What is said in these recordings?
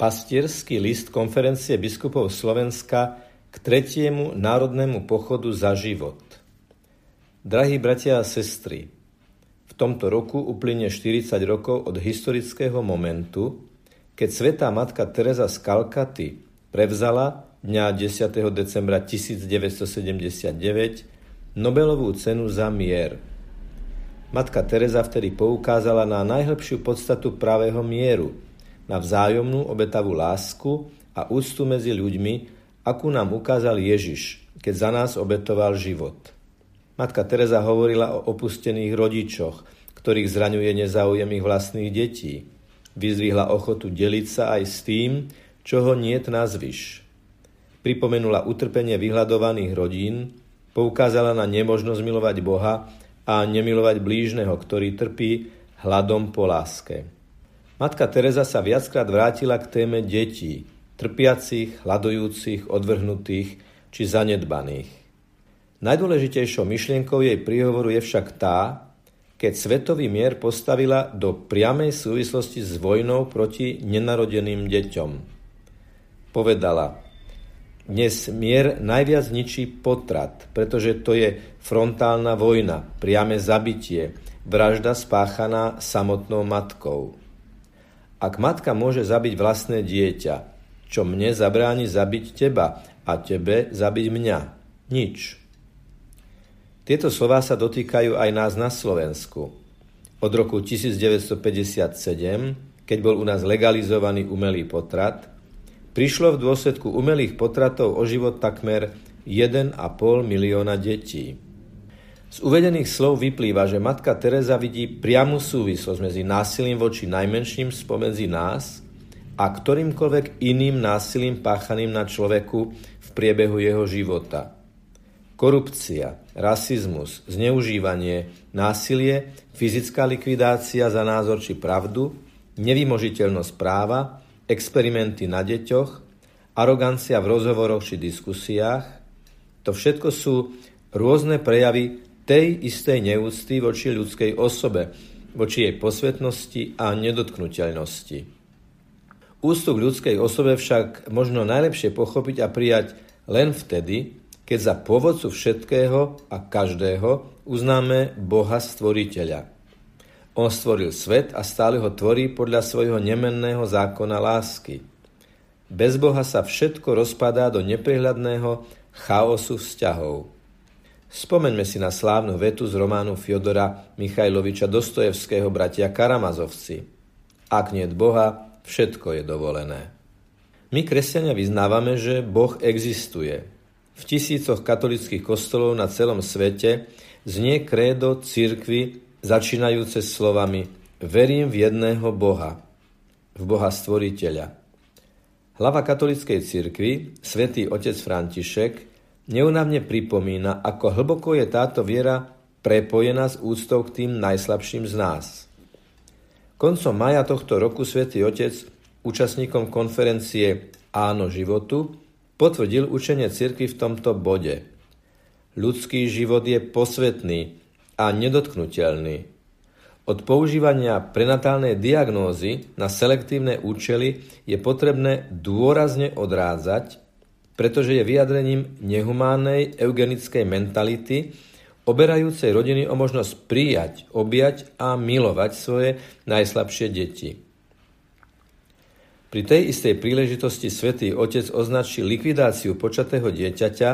Pastierský list konferencie biskupov Slovenska k tretiemu národnému pochodu za život. Drahí bratia a sestry, v tomto roku uplyne 40 rokov od historického momentu, keď svetá matka Teresa z Kalkaty prevzala dňa 10. decembra 1979 Nobelovú cenu za mier. Matka Teresa vtedy poukázala na najhlbšiu podstatu pravého mieru – na vzájomnú obetavú lásku a úctu medzi ľuďmi, akú nám ukázal Ježiš, keď za nás obetoval život. Matka Teresa hovorila o opustených rodičoch, ktorých zraňuje nezáujem ich vlastných detí. Vyzvihla ochotu deliť sa aj s tým, čoho niet nazvyš. Pripomenula utrpenie vyhľadovaných rodín, poukázala na nemožnosť milovať Boha a nemilovať blížneho, ktorý trpí hladom po láske. Matka Teresa sa viackrát vrátila k téme detí, trpiacich, hľadujúcich, odvrhnutých či zanedbaných. Najdôležitejšou myšlienkou jej príhovoru je však tá, keď svetový mier postavila do priamej súvislosti s vojnou proti nenarodeným deťom. Povedala, dnes mier najviac ničí potrat, pretože to je frontálna vojna, priame zabitie, vražda spáchaná samotnou matkou. Ak matka môže zabiť vlastné dieťa, čo mne zabráni zabiť teba a tebe zabiť mňa? Nič. Tieto slová sa dotýkajú aj nás na Slovensku. Od roku 1957, keď bol u nás legalizovaný umelý potrat, prišlo v dôsledku umelých potratov o život takmer 1,5 milióna detí. Z uvedených slov vyplýva, že matka Teresa vidí priamu súvislosť medzi násilím voči najmenším spomedzi nás a ktorýmkoľvek iným násilím páchaným na človeku v priebehu jeho života. Korupcia, rasizmus, zneužívanie, násilie, fyzická likvidácia za názor či pravdu, nevymožiteľnosť práva, experimenty na deťoch, arogancia v rozhovoroch či diskusiách, to všetko sú rôzne prejavy tej istej neúcty voči ľudskej osobe, voči jej posvetnosti a nedotknutelnosti. Ústup ľudskej osobe však možno najlepšie pochopiť a prijať len vtedy, keď za pôvodcu všetkého a každého uznáme Boha Stvoriteľa. On stvoril svet a stále ho tvorí podľa svojho nemenného zákona lásky. Bez Boha sa všetko rozpadá do neprehľadného chaosu vzťahov. Spomeňme si na slávnu vetu z románu Fiodora Michajloviča Dostojevského bratia Karamazovci. Ak nie Boha, všetko je dovolené. My, kresťania, vyznávame, že Boh existuje. V tisícoch katolických kostolov na celom svete znie krédo cirkvy začínajúce slovami Verím v jedného Boha, v Boha Stvoriteľa. Hlava katolíckej cirkvi, svätý otec František, neunavne pripomína, ako hlboko je táto viera prepojená s úctou k tým najslabším z nás. Koncom maja tohto roku svätý Otec účastníkom konferencie Áno životu potvrdil učenie cirkvi v tomto bode. Ľudský život je posvetný a nedotknutelný. Od používania prenatálnej diagnózy na selektívne účely je potrebné dôrazne odrádzať, pretože je vyjadrením nehumánnej eugenickej mentality, oberajúcej rodiny o možnosť prijať, objať a milovať svoje najslabšie deti. Pri tej istej príležitosti svätý Otec označil likvidáciu počatého dieťaťa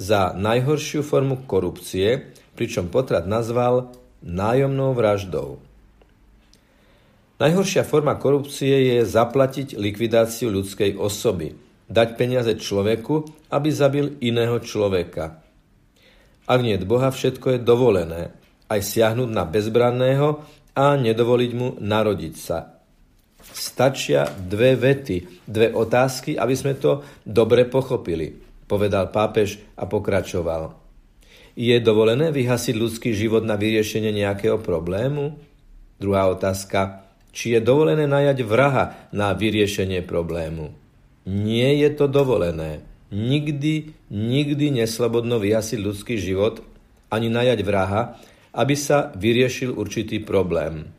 za najhoršiu formu korupcie, pričom potrat nazval nájomnou vraždou. Najhoršia forma korupcie je zaplatiť likvidáciu ľudskej osoby – dať peniaze človeku, aby zabil iného človeka. Ak nie Boha, všetko je dovolené, aj siahnuť na bezbranného a nedovoliť mu narodiť sa. Stačia dve vety, dve otázky, aby sme to dobre pochopili, povedal pápež a pokračoval. Je dovolené vyhasiť ľudský život na vyriešenie nejakého problému? Druhá otázka. Či je dovolené najať vraha na vyriešenie problému? Nie je to dovolené. Nikdy, nikdy neslobodno vyhasiť ľudský život ani najať vraha, aby sa vyriešil určitý problém.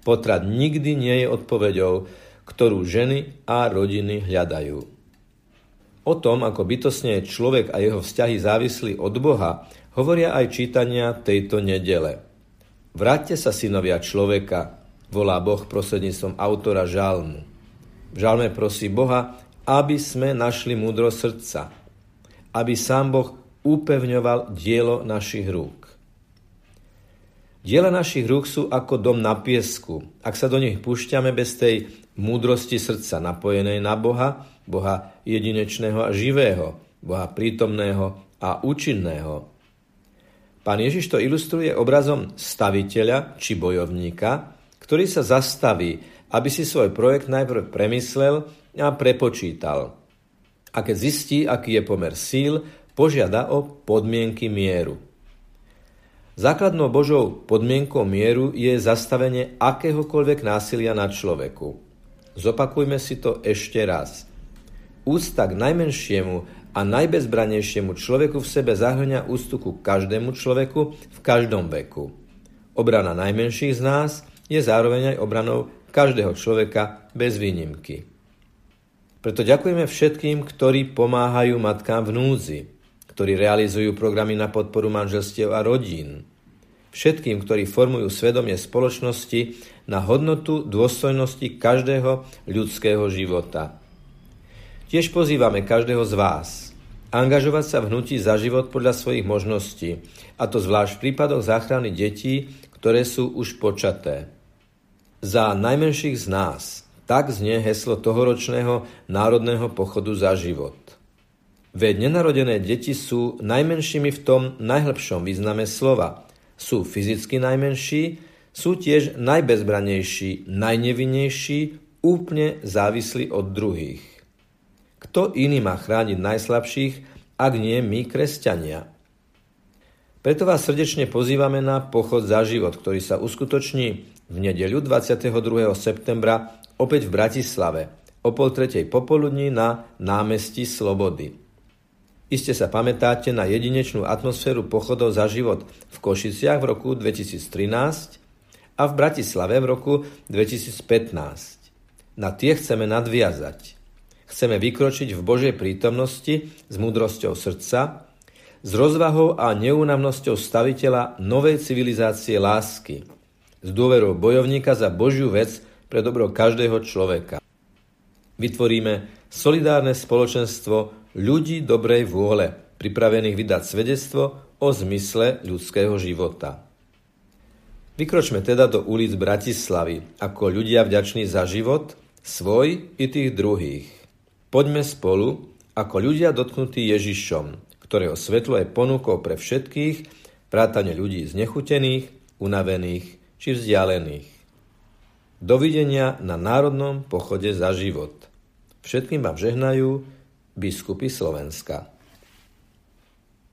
Potrat nikdy nie je odpoveďou, ktorú ženy a rodiny hľadajú. O tom, ako bytosne je človek a jeho vzťahy závislí od Boha, hovoria aj čítania tejto nedele. Vráťte sa, synovia človeka, volá Boh prostredníctvom autora žalmu. Žalme prosí Boha, aby sme našli múdro srdca, aby sám Boh upevňoval dielo našich rúk. Diela našich rúk sú ako dom na piesku. Ak sa do nich púšťame bez tej múdrosti srdca napojenej na Boha, Boha jedinečného a živého, Boha prítomného a účinného. Pán Ježiš to ilustruje obrazom staviteľa či bojovníka, ktorý sa zastaví, aby si svoj projekt najprv premyslel a prepočítal. A keď zistí, aký je pomer síl, požiada o podmienky mieru. Základnou Božou podmienkou mieru je zastavenie akéhokoľvek násilia na človeku. Zopakujme si to ešte raz. Ústa k najmenšiemu a najbezbranejšiemu človeku v sebe zahrňa ústu ku každému človeku v každom veku. Obrana najmenších z nás je zároveň aj obranou každého človeka bez výnimky. Preto ďakujeme všetkým, ktorí pomáhajú matkám v núdzi, ktorí realizujú programy na podporu manželstiev a rodín. Všetkým, ktorí formujú svedomie spoločnosti na hodnotu dôstojnosti každého ľudského života. Tiež pozývame každého z vás angažovať sa v hnutí za život podľa svojich možností, a to zvlášť v prípadoch záchrany detí, ktoré sú už počaté. Za najmenších z nás tak znie heslo tohoročného národného pochodu za život. Veď nenarodené deti sú najmenšími v tom najhlbšom význame slova. Sú fyzicky najmenší, sú tiež najbezbranejší, najnevinnejší, úplne závislí od druhých. Kto iný má chrániť najslabších, ak nie my, kresťania? Preto vás srdečne pozývame na pochod za život, ktorý sa uskutoční v nedeľu 22. septembra opäť v Bratislave o pol tretej popoludní na námestí Slobody. Iste sa pamätáte na jedinečnú atmosféru pochodov za život v Košiciach v roku 2013 a v Bratislave v roku 2015. Na tie chceme nadviazať. Chceme vykročiť v Božej prítomnosti s múdrosťou srdca, s rozvahou a neúnavnosťou staviteľa novej civilizácie lásky, s dôverou bojovníka za Božiu vec pre dobro každého človeka. Vytvoríme solidárne spoločenstvo ľudí dobrej vôle, pripravených vydať svedectvo o zmysle ľudského života. Vykročme teda do ulic Bratislavy ako ľudia vďační za život, svoj i tých druhých. Poďme spolu ako ľudia dotknutí Ježišom, ktorého svetlo je ponúkou pre všetkých, vrátane ľudí znechutených, unavených či vzdialených. Dovidenia na Národnom pochode za život. Všetkým vám žehnajú biskupy Slovenska.